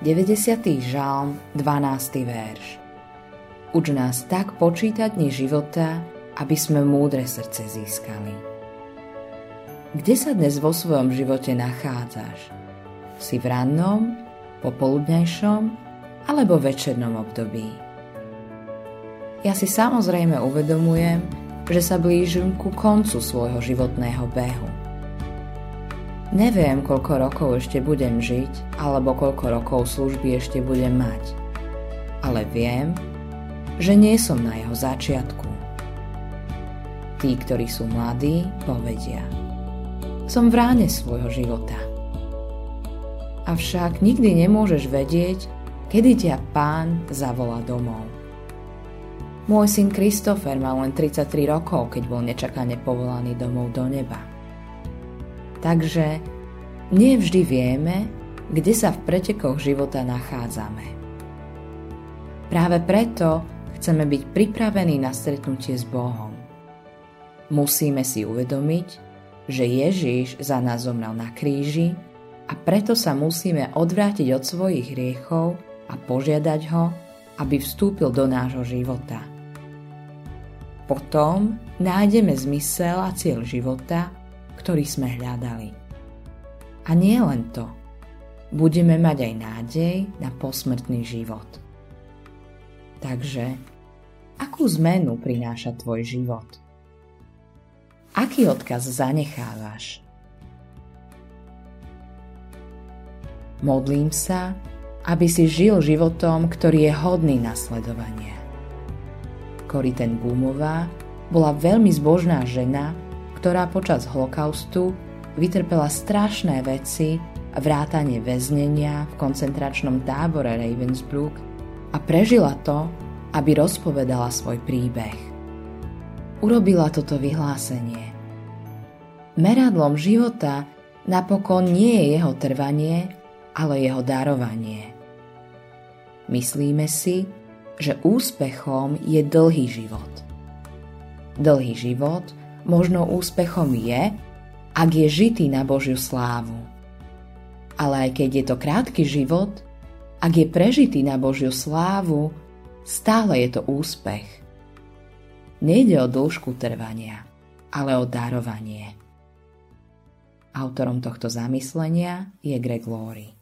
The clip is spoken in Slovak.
90. žalm, 12. verš. Uč nás tak počítať dni života, aby sme múdre srdce získali. Kde sa dnes vo svojom živote nachádzaš? Si v rannom, popoludnejšom alebo večernom období? Ja si samozrejme uvedomujem, že sa blížim ku koncu svojho životného behu. Neviem, koľko rokov ešte budem žiť, alebo koľko rokov služby ešte budem mať. Ale viem, že nie som na jeho začiatku. Tí, ktorí sú mladí, povedia. Som v ráne svojho života. Avšak nikdy nemôžeš vedieť, kedy ťa pán zavolá domov. Môj syn Kristofer mal len 33 rokov, keď bol nečakane povolaný domov do neba. Takže nie vždy vieme, kde sa v pretekoch života nachádzame. Práve preto chceme byť pripravení na stretnutie s Bohom. Musíme si uvedomiť, že Ježíš za nás zomrel na kríži a preto sa musíme odvrátiť od svojich hriechov a požiadať ho, aby vstúpil do nášho života. Potom nájdeme zmysel a cieľ života, ktorý sme hľadali. A nie len to. Budeme mať aj nádej na posmrtný život. Takže, akú zmenu prináša tvoj život? Aký odkaz zanechávaš? Modlím sa, aby si žil životom, ktorý je hodný nasledovania. Koriten Gumová bola veľmi zbožná žena, ktorá počas holokaustu vytrpela strašné veci, vrátanie väznenia v koncentračnom tábore Ravensbrück a prežila to, aby rozpovedala svoj príbeh. Urobila toto vyhlásenie. Meradlom života napokon nie je jeho trvanie, ale jeho darovanie. Myslíme si, že úspechom je dlhý život. Dlhý život – možno úspechom je, ak je žitý na Božiu slávu. Ale aj keď je to krátky život, ak je prežitý na Božiu slávu, stále je to úspech. Nejde o dĺžku trvania, ale o darovanie. Autorom tohto zamyslenia je Greg Laurie.